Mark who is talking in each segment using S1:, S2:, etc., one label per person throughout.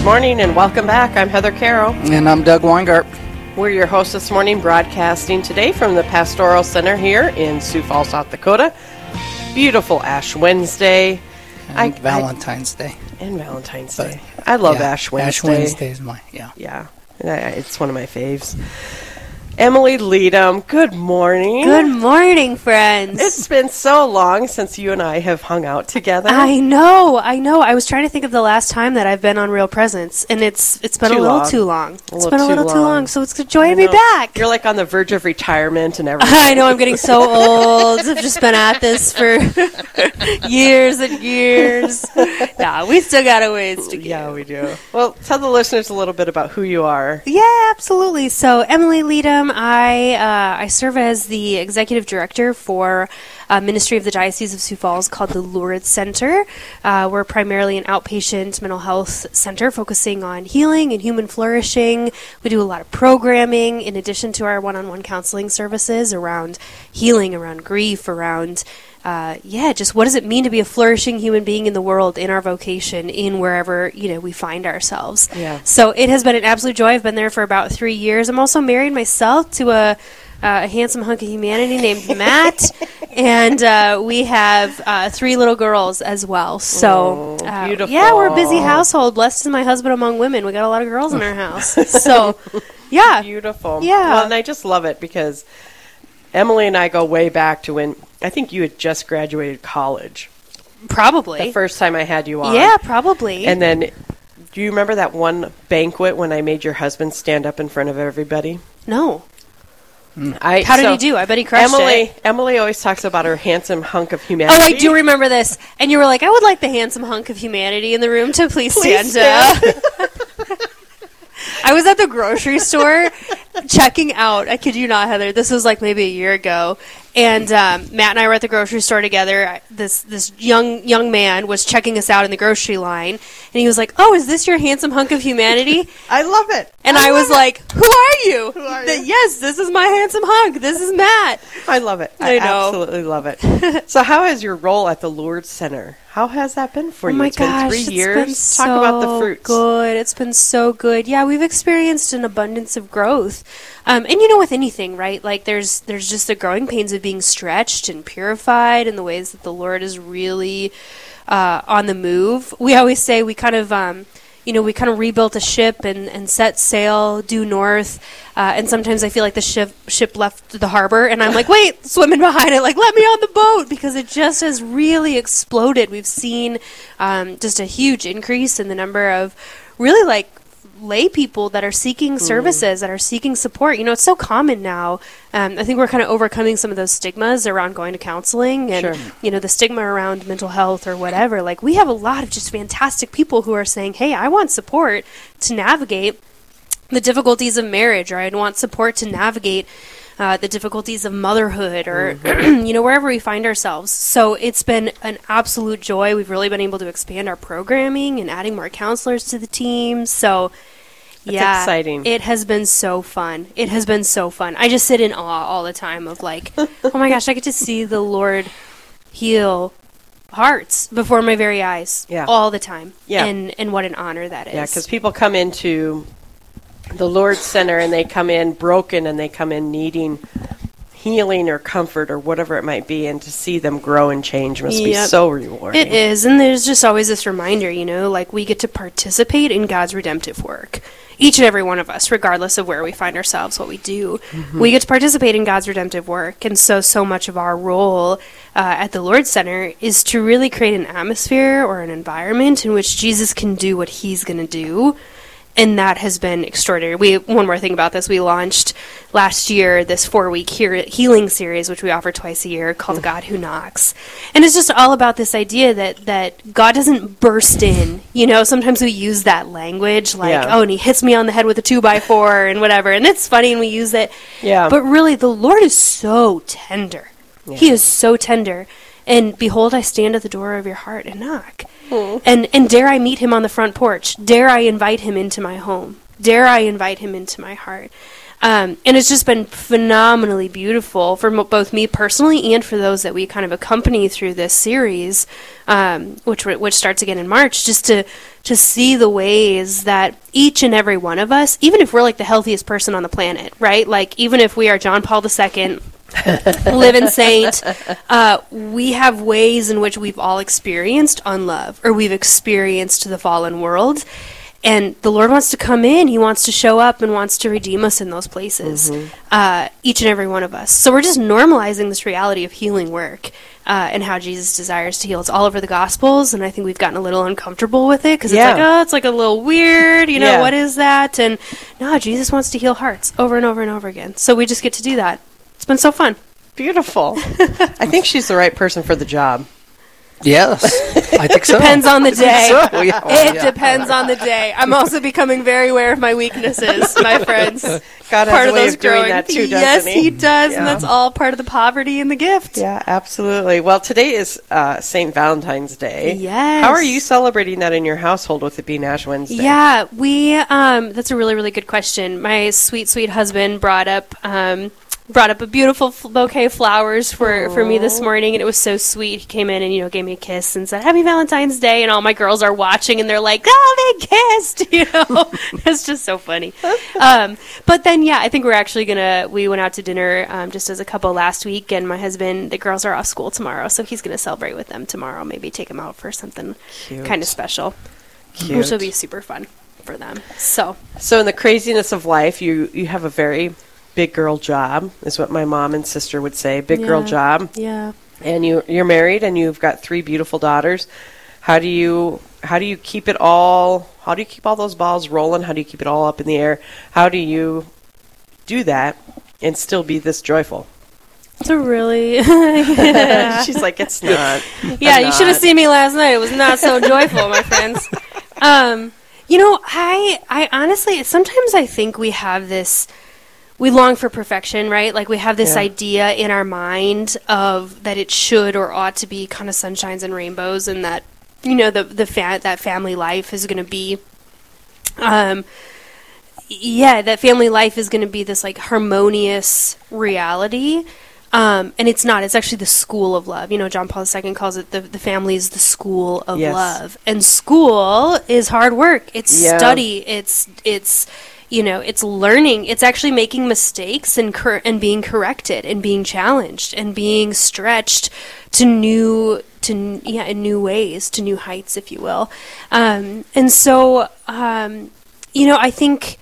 S1: Good morning and welcome back. I'm Heather Carroll.
S2: And I'm Doug Weingart.
S1: We're your hosts this morning, broadcasting today from the Pastoral Center here in Sioux Falls, South Dakota. Beautiful Ash Wednesday.
S2: And
S1: I-
S2: Valentine's Day.
S1: And Valentine's
S2: But,
S1: Day. I love
S2: Yeah,
S1: Ash Wednesday.
S2: Ash Wednesday is my, yeah.
S1: Yeah, I- it's one of my faves. Emily Leedom, good morning.
S3: Good morning, friends.
S1: It's been so long since you and I have hung out together.
S3: I know, I know. I was trying to think of the last time that I've been on Real Presence, and it's it's been
S1: Too
S3: a little
S1: long.
S3: too long. It's
S1: little
S3: been a little too
S1: long.
S3: long, so it's a joy to be back.
S1: You're like on the verge of retirement and everything.
S3: I know I'm getting so old. I've just been at this for years and years. Yeah, we still got a ways to go.
S1: Yeah, we do. Well, tell the listeners a little bit about who you are.
S3: Yeah, absolutely. So Emily Leedom, I uh, I serve as the executive director for a ministry of the Diocese of Sioux Falls called the Lourdes Center. Uh, we're primarily an outpatient mental health center focusing on healing and human flourishing. We do a lot of programming in addition to our one-on-one counseling services around healing, around grief, around uh, yeah, just what does it mean to be a flourishing human being in the world, in our vocation, in wherever you know we find ourselves.
S1: Yeah.
S3: So it has been an absolute joy. I've been there for about three years. I'm also married myself to a, uh, a handsome hunk of humanity named Matt, and uh, we have uh, three little girls as well. So
S1: Oh, beautiful.
S3: yeah, we're a busy household. Blessed is my husband among women. We got a lot of girls in our house. So yeah,
S1: Beautiful.
S3: Yeah.
S1: Well, and I just love it because Emily and I go way back to when I think you had just graduated college.
S3: probably.
S1: The first time I had you on.
S3: yeah, probably.
S1: And then, do you remember that one banquet when I made your husband stand up in front of everybody?
S3: no, hmm.
S1: I,
S3: how did
S1: so
S3: he do? I bet he crushed
S1: Emily,
S3: it.
S1: Emily always talks about her handsome hunk of humanity. Oh.
S3: I do remember this. And you were like, I would like the handsome hunk of humanity in the room to please,
S1: Please
S3: stand, up. I was at the grocery store checking out. I kid you not, Heather. This was like maybe a year ago, and um, Matt and I were at the grocery store together. I- This this young young man was checking us out in the grocery line, and he was like, "Oh, is this your handsome hunk of humanity?"
S1: I love it.
S3: And I, was like, "Who are you?" Who
S1: are you?
S3: Yes, this is my handsome hunk. This is Matt.
S1: I love it. I,
S3: I
S1: absolutely love it. so, how has your role at the Lourdes Center? How has that been for
S3: Oh
S1: you?
S3: my
S1: It's
S3: gosh,
S1: been three
S3: it's
S1: years.
S3: been
S1: Talk about the
S3: so
S1: fruits.
S3: Good. It's been so good. Yeah, we've experienced an abundance of growth, um, and you know, with anything, right? Like there's there's just the growing pains of being stretched and purified in the ways that the Lord is really uh, on the move. We always say we kind of. Um, you know, we kind of rebuilt a ship and, and set sail due north. Uh, and sometimes I feel like the ship ship left the harbor, and I'm like, wait, swimming behind it, like let me on the boat because it just has really exploded. We've seen um, just a huge increase in the number of really like lay people that are seeking services that are seeking support. You know it's so common now. Um, i think we're kind of overcoming some of those stigmas around going to counseling and
S1: Sure.
S3: you know the stigma around mental health or whatever. Like we have a lot of just fantastic people who are saying hey i want support to navigate the difficulties of marriage or i'd want support to navigate uh, the difficulties of motherhood or you know wherever we find ourselves. So it's been an absolute joy. We've really been able to expand our programming and adding more counselors to the team. So yeah
S1: exciting.
S3: it has been so fun. It has been so fun. I just sit in awe all the time of like oh my gosh i get to see the lord heal hearts before my very eyes
S1: Yeah.
S3: all the time.
S1: Yeah.
S3: and and what an honor that is.
S1: Yeah, because people come into the Lourdes Center and they come in broken and they come in needing healing or comfort or whatever it might be, and to see them grow and change must be so rewarding.
S3: It is, and there's just always this reminder, you know, like we get to participate in God's redemptive work. Each and every one of us, regardless of where we find ourselves, what we do, we get to participate in God's redemptive work. And so, so much of our role uh, at the Lourdes Center is to really create an atmosphere or an environment in which Jesus can do what He's going to do. And that has been extraordinary. We one more thing about this: we launched last year this four-week hear, healing series, which we offer twice a year, called "God Who Knocks," and it's just all about this idea that that God doesn't burst in. You know, sometimes we use that language like,
S1: Yeah.
S3: "Oh, and He hits me on the head with a two by four and whatever," and it's funny, and we use it.
S1: Yeah.
S3: but really, the Lord is so tender. He is so tender. And behold, I stand at the door of your heart and knock. And and dare I meet him on the front porch? Dare I invite him into my home? Dare I invite him into my heart? Um, and it's just been phenomenally beautiful for both me personally and for those that we kind of accompany through this series, um, which which starts again in March. Just to to see the ways that each and every one of us, even if we're like the healthiest person on the planet, right? Like even if we are John Paul II, living saint, uh, we have ways in which we've all experienced unlove or we've experienced the fallen world. And the Lord wants to come in. He wants to show up and wants to redeem us in those places, uh, each and every one of us. So we're just normalizing this reality of healing work uh, and how Jesus desires to heal. It's all over the Gospels, and I think we've gotten a little uncomfortable with it because
S1: Yeah.
S3: it's like, oh, it's like a little weird. You know,
S1: Yeah.
S3: what is that? And no, Jesus wants to heal hearts over and over and over again. So we just get to do that. It's been so fun.
S1: Beautiful. I think she's the right person for the job.
S2: Yes, I think so.
S3: Depends on the day.
S2: So, yeah, well,
S3: It
S2: yeah.
S3: depends on the day. I'm also becoming very aware of my weaknesses, my friends.
S1: God has
S3: part
S1: a
S3: of
S1: way
S3: those
S1: of doing
S3: growing.
S1: that too, doesn't
S3: yes,
S1: he?
S3: he does, and that's all part of the poverty and the gift.
S1: Yeah, absolutely. Well, today is uh, St. Valentine's Day.
S3: Yes.
S1: How are you celebrating that in your household with it being Ash Wednesday?
S3: Yeah, we. Um, that's a really, really good question. My sweet, sweet husband brought up. Um, brought up a beautiful bouquet of flowers for, for me this morning and it was so sweet. He came in and you know gave me a kiss and said happy valentine's day and all my girls are watching and they're like oh they kissed you know? It's just so funny. Um, but then yeah i think we're actually gonna we went out to dinner um, just as a couple last week and my husband the girls are off school tomorrow so he's gonna celebrate with them tomorrow maybe take them out for something kind of special
S1: Cute.
S3: which will be super fun for them. So.
S1: So, in the craziness of life, you you have a very big girl job, is what my mom and sister would say. Big girl job,
S3: yeah,
S1: and you you're married, and you've got three beautiful daughters. How do you how do you keep it all? How do you keep all those balls rolling? How do you keep it all up in the air? How do you do that and still be this joyful?
S3: it's a really
S1: She's like, it's not.
S3: yeah.
S1: I'm
S3: You should have seen me last night. It was not so joyful, my friends. Um, you know, I I honestly sometimes I think we have this. We long for perfection, right? Like we have this
S1: Yeah.
S3: idea in our mind of that it should or ought to be kind of sunshines and rainbows, and that you know the the fa- that family life is going to be um yeah that family life is going to be this like harmonious reality um, and it's not it's actually the school of love you know john paul ii calls it the, the family is the school of
S1: Yes.
S3: love and school is hard work it's
S1: Yeah.
S3: study it's it's you know it's learning it's actually making mistakes and and being corrected and being challenged and being stretched to new to yeah in new ways to new heights if you will. Um, and so um, you know i think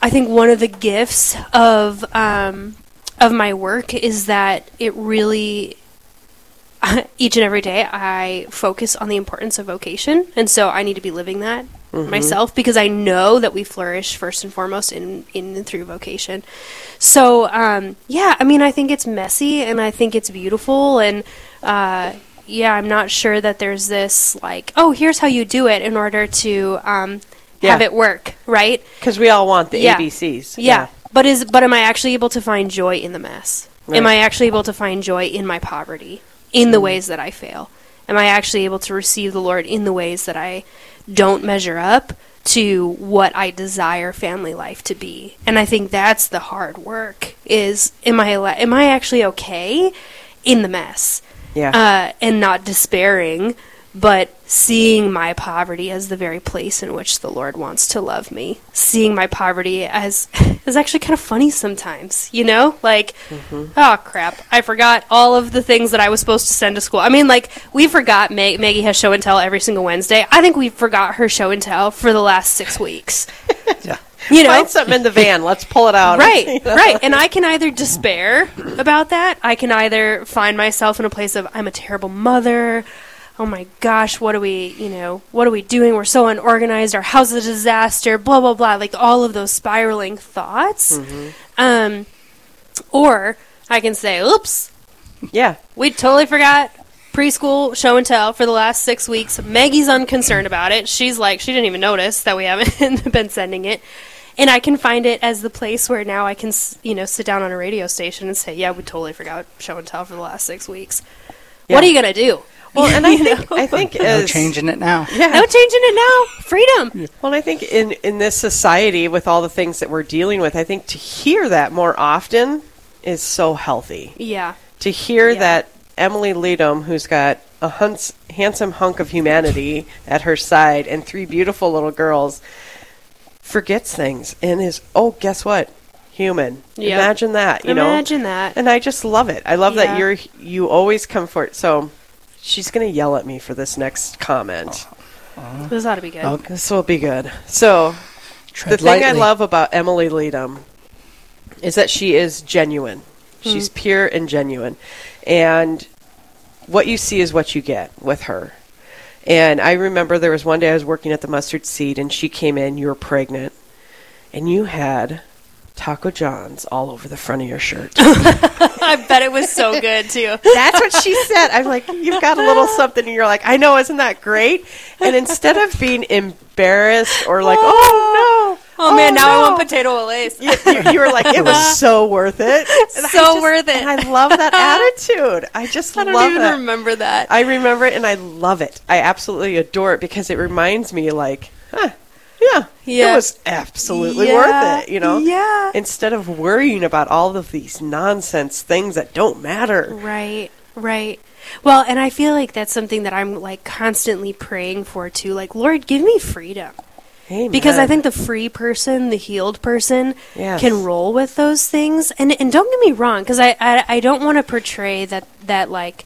S3: I think one of the gifts of um, of my work is that it really each and every day I focus on the importance of vocation, and so I need to be living that myself because I know that we flourish first and foremost in in and through vocation. So um, yeah, I mean, I think it's messy and I think it's beautiful, and uh, yeah, I'm not sure that there's this like, oh, here's how you do it in order to um, have it work, right?
S1: Because we all want the
S3: Yeah.
S1: ABCs.
S3: Yeah. But is but am I actually able to find joy in the mess? Am I actually able to find joy in my poverty, in the ways that I fail? Am I actually able to receive the Lord in the ways that I don't measure up to what I desire family life to be? And I think that's the hard work is am I am I actually okay in the mess?
S1: Yeah.
S3: uh, and not despairing, but seeing my poverty as the very place in which the Lord wants to love me. Seeing my poverty as is actually kind of funny sometimes, you know? Like, mm-hmm. oh crap, I forgot all of the things that I was supposed to send to school. I mean, like we forgot Mag- Maggie has show and tell every single Wednesday. I think we forgot her show and tell for the last six weeks.
S2: Yeah.
S3: You know,
S1: Find something in the van. Let's pull it out.
S3: right right and i can either despair about that i can either find myself in a place of i'm a terrible mother oh my gosh what are we you know what are we doing we're so unorganized our house is a disaster blah blah blah like all of those spiraling thoughts um or i can say oops
S1: Yeah.
S3: we totally forgot preschool show and tell for the last six weeks. Maggie's unconcerned about it. She's like, she didn't even notice that we haven't been sending it. And I can find it as the place where now I can, you know, sit down on a radio station and say, yeah, we totally forgot show and tell for the last six weeks. What are you going to do?
S1: Well, and I think
S3: know?
S1: I think
S2: No
S1: as
S2: changing it now.
S1: yeah.
S3: No changing it now. Freedom.
S1: Well, I think in in this society with all the things that we're dealing with, I think to hear that more often is so healthy.
S3: Yeah.
S1: To hear
S3: Yeah.
S1: that Emily Leedom, who's got a hunts, handsome hunk of humanity at her side and three beautiful little girls, forgets things and is oh, guess what? Human.
S3: Yep.
S1: Imagine that. You know.
S3: Imagine that.
S1: And I just love it. I love
S3: Yeah.
S1: that you're you always come for it. So she's gonna yell at me for this next comment.
S3: This ought to be good.
S2: Oh,
S1: This will be good. So
S2: tread
S1: the thing I love about Emily Leedom is that she is genuine. Hmm. She's pure and genuine. And what you see is what you get with her. And I remember there was one day I was working at the mustard seed and she came in, you were pregnant, and you had Taco John's all over the front of your shirt.
S3: I bet it was so good too.
S1: That's what she said. I'm like, you've got a little something, and you're like, I know, isn't that great? And instead of being embarrassed or like, oh, oh. no,
S3: Oh, man, now I want Potato Olés.
S1: you, you, you were like, it was so worth it. And
S3: So
S1: just-
S3: worth it.
S1: And I love that attitude. I just
S3: I don't
S1: love
S3: even
S1: it.
S3: remember that.
S1: I remember it and I love it. I absolutely adore it because it reminds me, like, huh, yeah,
S3: Yeah.
S1: it was absolutely
S3: Yeah,
S1: worth it, you know?
S3: yeah.
S1: Instead of worrying about all of these nonsense things that don't matter.
S3: Right, right. Well, and I feel like that's something that I'm like constantly praying for too. Like, Lord, give me freedom.
S1: Amen.
S3: Because I think the free person, the healed person,
S1: Yes.
S3: can roll with those things. And and don't get me wrong, because I, I I don't want to portray that that like,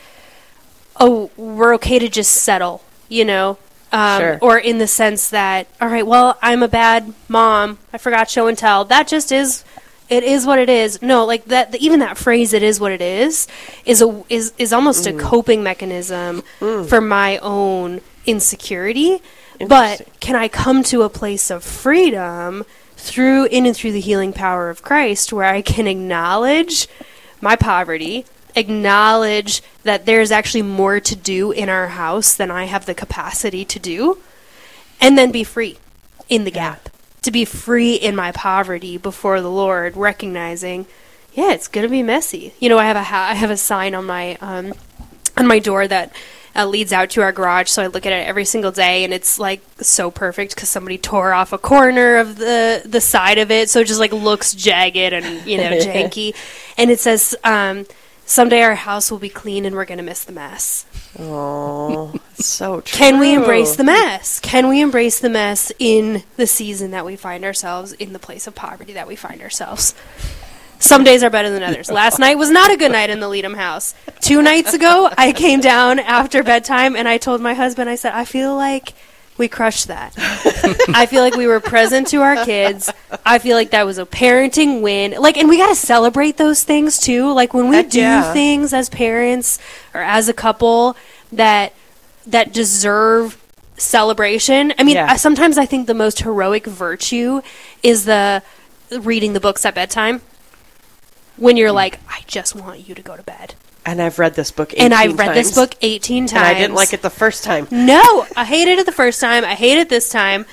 S3: oh, we're okay to just settle, you know, um,
S1: Sure.
S3: or in the sense that all right, well, I'm a bad mom. I forgot show and tell. That just is. It is what it is. No, like that. Even that phrase, "it is what it is," is a is is almost
S1: Mm.
S3: a coping mechanism for my own insecurity. But can I come to a place of freedom through in and through the healing power of Christ where I can acknowledge my poverty, acknowledge that there's actually more to do in our house than I have the capacity to do, and then be free in the gap. To be free in my poverty before the Lord, recognizing, yeah, it's going to be messy. You know, I have a ha- I have a sign on my um, on my door that uh, leads out to our garage. So I look at it every single day, and it's like so perfect because somebody tore off a corner of the the side of it, so it just like looks jagged and you know janky. And it says, um, "Someday our house will be clean, and we're gonna miss the mess."
S1: Oh, so true.
S3: Can we embrace the mess? Can we embrace the mess in the season that we find ourselves, in the place of poverty that we find ourselves? Some days are better than others. Last night was not a good night in the Leedom house. Two nights ago, I came down after bedtime and I told my husband, I said, I feel like we crushed that. I feel like we were present to our kids. I feel like that was a parenting win. Like, and we got to celebrate those things too. Like when we
S1: Heck
S3: do
S1: yeah.
S3: things as parents or as a couple that that deserve celebration. I mean,
S1: Yeah.
S3: I, sometimes I think the most heroic virtue is the reading the books at bedtime. When you're mm. like, I just want you to go to bed,
S1: And I've read this book 18
S3: and I've read this book 18 times,
S1: and I didn't like it the first time.
S3: no, I hated it the first time. I hate it this time.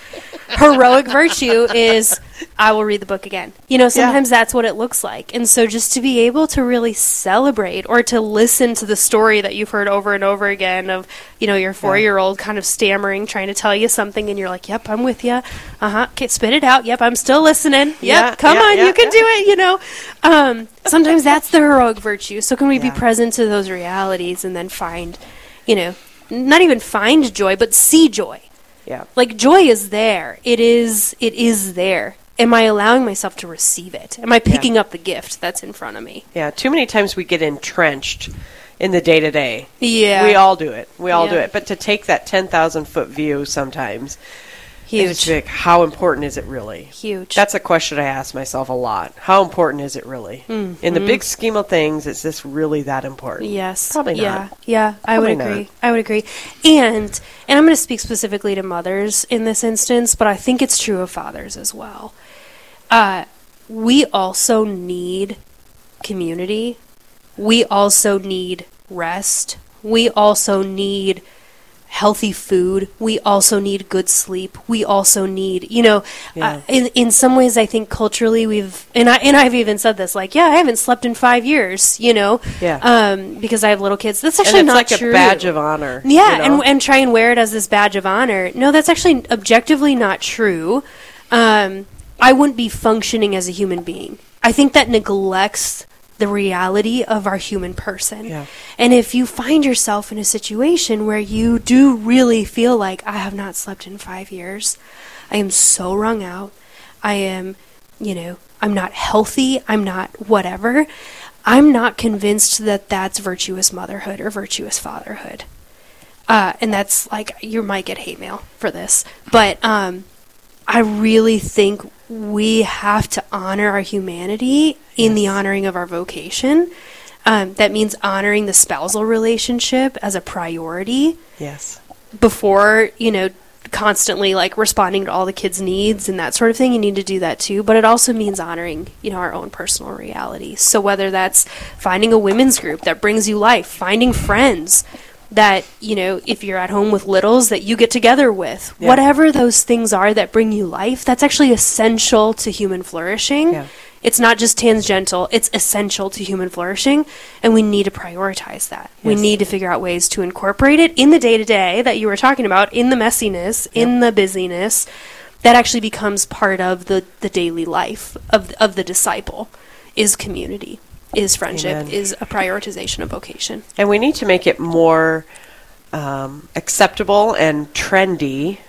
S3: Heroic virtue is I will read the book again. You know, sometimes that's what it looks like. And so just to be able to really celebrate or to listen to the story that you've heard over and over again of, you know, your four year old kind of stammering, trying to tell you something, and you're like, yep, I'm with you. Uh huh. Okay, spit it out. Yep, I'm still listening. Yep,
S1: Yeah,
S3: come
S1: yeah,
S3: on,
S1: yeah,
S3: you can
S1: yeah.
S3: do it, you know. Um, sometimes that's the heroic virtue. So can we
S1: Yeah.
S3: be present to those realities and then find, you know, not even find joy, but see joy.
S1: Yeah.
S3: Like joy is there. It is it is there. Am I allowing myself to receive it? Am I picking up the gift that's in front of me?
S1: Yeah. Too many times we get entrenched in the day to day.
S3: Yeah.
S1: We all do it. We all do it. But to take that 10,000 foot view sometimes,
S3: huge.
S1: like, how important is it really?
S3: Huge.
S1: That's a question I ask myself a lot. How important is it really? In the mm-hmm. big scheme of things, is this really that important?
S3: Yes.
S1: Probably not.
S3: Yeah. Yeah, I
S1: Probably
S3: would agree. I would agree. And and I'm going to speak specifically to mothers in this instance, but I think it's true of fathers as well. Uh, we also need community. We also need rest. We also need healthy food. We also need good sleep. We also need, you know,
S1: Yeah.
S3: uh, in in some ways, I think culturally we've and I and I've even said this, like, yeah, I haven't slept in five years, you know,
S1: Yeah.
S3: um, because I have little kids. That's actually
S1: it's
S3: not
S1: like
S3: true.
S1: a badge of honor.
S3: Yeah,
S1: you know?
S3: and and try and wear it as this badge of honor. No, that's actually objectively not true. Um, I wouldn't be functioning as a human being. I think that neglects the reality of our human person.
S1: Yeah.
S3: And if you find yourself in a situation where you do really feel like, I have not slept in five years, I am so wrung out, I am, you know, I'm not healthy, I'm not whatever, I'm not convinced that that's virtuous motherhood or virtuous fatherhood. Uh, and that's like, you might get hate mail for this, but um, I really think we have to honor our humanity in the honoring of our vocation. Um, that means honoring the spousal relationship as a priority
S1: Yes.
S3: before, you know, constantly like responding to all the kids' needs and that sort of thing. You need to do that too. But it also means honoring, you know, our own personal reality. So whether that's finding a women's group that brings you life, finding friends that, you know, if you're at home with littles that you get together with,
S1: Yeah.
S3: whatever those things are that bring you life, that's actually essential to human flourishing.
S1: Yeah.
S3: It's not just tangential, it's essential to human flourishing, and we need to prioritize that. We need to figure out ways to incorporate it in the day to day that you were talking about, in the messiness, in the busyness, that actually becomes part of the, the daily life of, of the disciple is community, is friendship,
S1: Amen.
S3: is a prioritization of vocation.
S1: And we need to make it more um, acceptable and trendy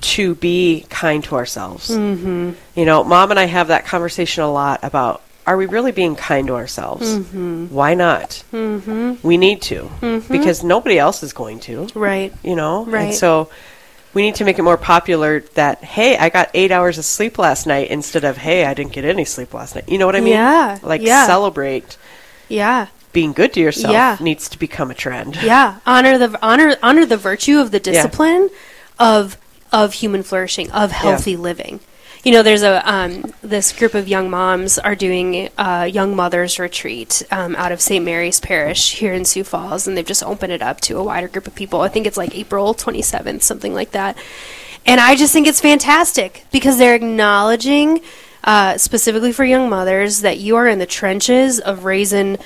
S1: to be kind to ourselves. Mm-hmm. You know, mom and I have that conversation a lot about are we really being kind to ourselves? Mm-hmm. Why not? Mm-hmm. We need to because nobody else is going to.
S3: Right.
S1: You know,
S3: Right.
S1: And so we need to make it more popular that hey, I got eight hours of sleep last night instead of hey, I didn't get any sleep last night. You know what I mean?
S3: Yeah,
S1: Like
S3: yeah.
S1: celebrate
S3: Yeah.
S1: being good to yourself
S3: Yeah.
S1: needs to become a trend.
S3: Yeah, honor the honor honor the virtue of the discipline of of human flourishing of healthy living. You know, there's a um, this group of young moms are doing a young mothers retreat um, out of St. Mary's Parish here in Sioux Falls, and they've just opened it up to a wider group of people. I think it's like April 27th, something like that. And I just think it's fantastic because they're acknowledging, uh, specifically for young mothers, that you are in the trenches of raising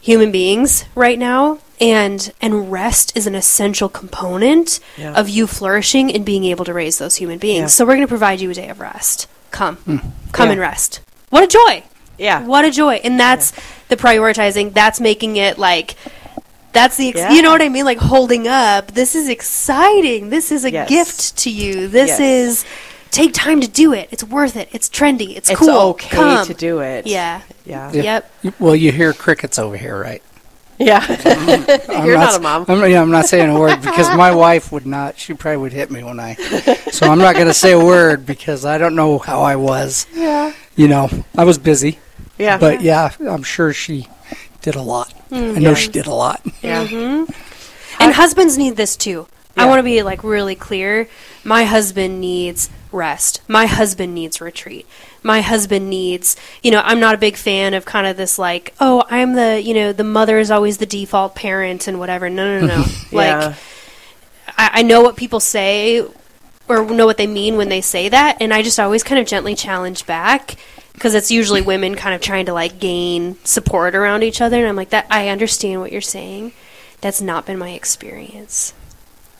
S3: human beings right now and and rest is an essential component
S1: Yeah.
S3: of you flourishing and being able to raise those human beings
S1: Yeah.
S3: so we're going to provide you a day of rest come hmm. come
S1: Yeah.
S3: and rest what a joy
S1: Yeah.
S3: what a joy and that's the prioritizing that's making it like that's the ex-
S1: Yeah.
S3: you know what i mean like holding up this is exciting this is a
S1: Yes.
S3: gift to you this
S1: Yes.
S3: is take time to do it it's worth it it's trendy it's,
S1: It's
S3: cool
S1: okay
S3: Come.
S1: to do it.
S3: yeah
S1: Yeah.
S2: Yeah.
S3: yep
S2: Well, you hear crickets over here, right?
S1: Yeah.
S2: I'm
S1: You're not
S2: s-
S1: a mom.
S2: I'm, yeah, I'm not saying a word because my wife would not. She probably would hit me when I. So I'm not going to say a word because I don't know how I was.
S1: Yeah.
S2: You know, I was busy,
S1: Yeah.
S2: but yeah, I'm sure she did a lot. Hmm. I know
S1: Yeah.
S2: she did a lot.
S1: yeah. Mm-hmm.
S3: And husbands need this too. I want to be like really clear. My husband needs rest. My husband needs retreat. My husband needs, you know, I'm not a big fan of kind of this like, oh, I'm the, you know, the mother is always the default parent and whatever. No, no, no. no. like,
S1: Yeah.
S3: I, I know what people say or know what they mean when they say that, and I just always kind of gently challenge back because it's usually women kind of trying to like gain support around each other, and I'm like that. I understand what you're saying. That's not been my experience,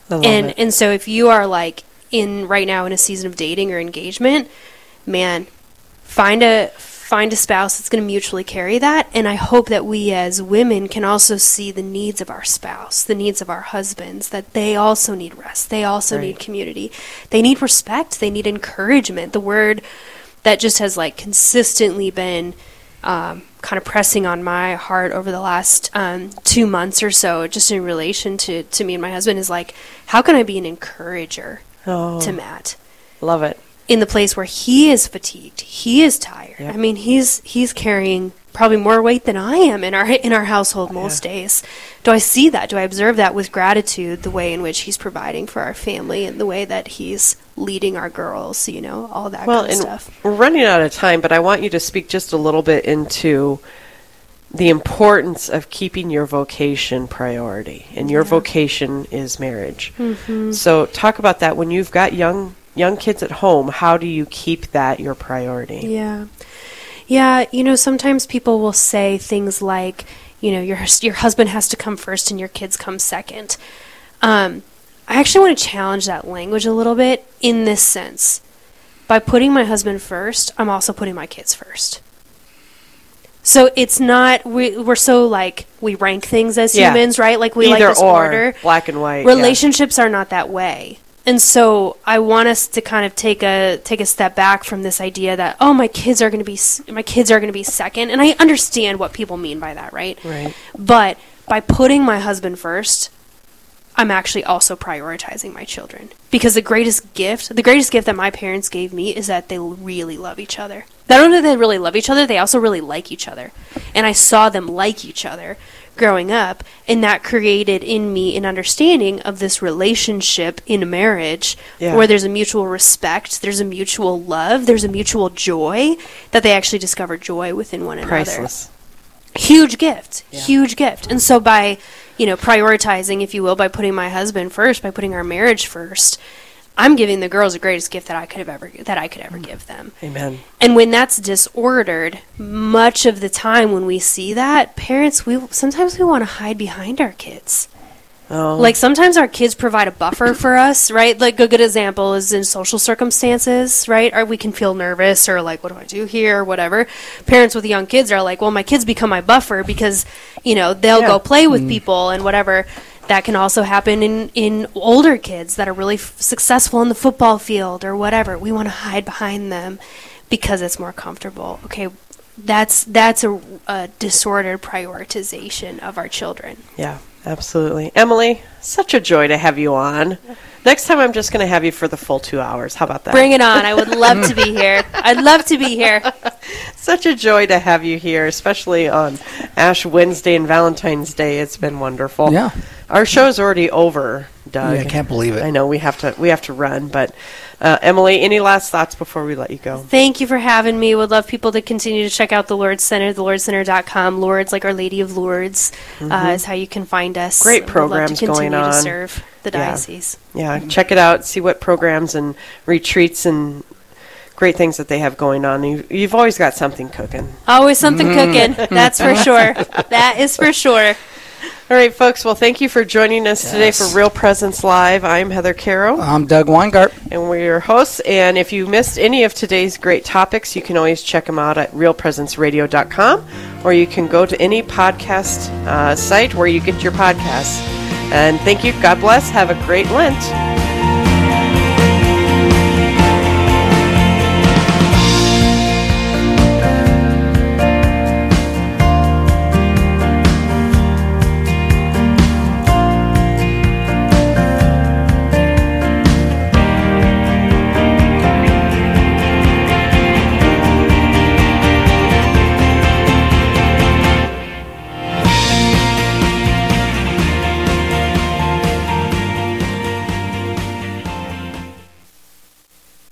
S3: and
S1: it.
S3: and so if you are like in right now in a season of dating or engagement, man, find a find a spouse that's going to mutually carry that and i hope that we as women can also see the needs of our spouse the needs of our husbands that they also need rest they also
S1: Right.
S3: need community. They need respect they need encouragement. The word that just has like consistently been um, kind of pressing on my heart over the last um, two months or so just in relation to, to me and my husband is like how can i be an encourager
S1: oh,
S3: to matt
S1: love it.
S3: in the place where he is fatigued, he is tired.
S1: Yep.
S3: I mean, he's he's carrying probably more weight than I am in our in our household most days. Do I see that? Do I observe that with gratitude? The way in which he's providing for our family and the way that he's leading our girls, you know, all that
S1: Well,
S3: kind of
S1: and
S3: stuff.
S1: we're running out of time, but I want you to speak just a little bit into the importance of keeping your vocation priority, and your vocation is marriage.
S3: Mm-hmm.
S1: So, talk about that when you've got young young kids at home. How do you keep that your priority?
S3: Yeah. Yeah, you know, sometimes people will say things like, you know, your your husband has to come first and your kids come second. Um, I actually want to challenge that language a little bit in this sense. By putting my husband first, I'm also putting my kids first. So it's not we we're so like we rank things as
S1: Yeah.
S3: humans, right? Like we
S1: Either
S3: like this
S1: or,
S3: order.
S1: black and white. yeah.
S3: Relationships are not that way. And so I want us to kind of take a take a step back from this idea that oh my kids are going to be s- my kids are going to be second and I understand what people mean by that, right?
S1: Right.
S3: But by putting my husband first, I'm actually also prioritizing my children because the greatest gift, the greatest gift that my parents gave me is that they really love each other. Not only do they really love each other, they also really like each other. And I saw them like each other growing up, and that created in me an understanding of this relationship in marriage
S1: Yeah.
S3: where there's a mutual respect, there's a mutual love, there's a mutual joy that they actually discover joy within one another
S1: Priceless.
S3: huge gift huge gift and so by you know prioritizing if you will by putting my husband first by putting our marriage first i'm giving the girls the greatest gift that i could have ever that i could ever mm. give them
S1: Amen.
S3: and when that's disordered much of the time when we see that parents we sometimes we want to hide behind our kids
S1: Oh,
S3: like sometimes our kids provide a buffer for us, right? Like a good example is in social circumstances, right? Or we can feel nervous or like, what do I do here or whatever. Parents with young kids are like, well, my kids become my buffer because, you know, they'll
S1: Yeah.
S3: go play with mm. people and whatever. That can also happen in, in older kids that are really f- successful in the football field or whatever. We want to hide behind them because it's more comfortable. Okay, that's that's a, a disordered prioritization of our children.
S1: yeah, absolutely. Emily, such a joy to have you on. Next time, I'm just going to have you for the full two hours. How about that?
S3: Bring it on. I would love to be here. I'd love to be here.
S1: Such a joy to have you here, especially on Ash Wednesday and Valentine's Day. It's been wonderful.
S2: Yeah.
S1: Our show's already over, Doug.
S2: Yeah, I can't believe it.
S1: I know we have to we have to run, but uh, Emily, any last thoughts before we let you go?
S3: Thank you for having me. Would love people to continue to check out the Lourdes Center, thelourdescenter.com. Lords, like Our Lady of Lourdes, uh, is how you can find us.
S1: Great
S3: We'd love to
S1: programs going
S3: continue
S1: on.
S3: to serve the
S1: Yeah.
S3: diocese.
S1: Yeah, check it out. See what programs and retreats and great things that they have going on. You, you've always got something cooking.
S3: Always something cooking. That's for sure. That is for sure.
S1: All right, folks. Well, thank you for joining us today for Real Presence Live. I'm Heather Carroll.
S2: I'm Doug Weingart.
S1: and we're your hosts. And if you missed any of today's great topics, you can always check them out at realpresenceradio.com or you can go to any podcast uh, site where you get your podcasts. And thank you. God bless. Have a great Lent.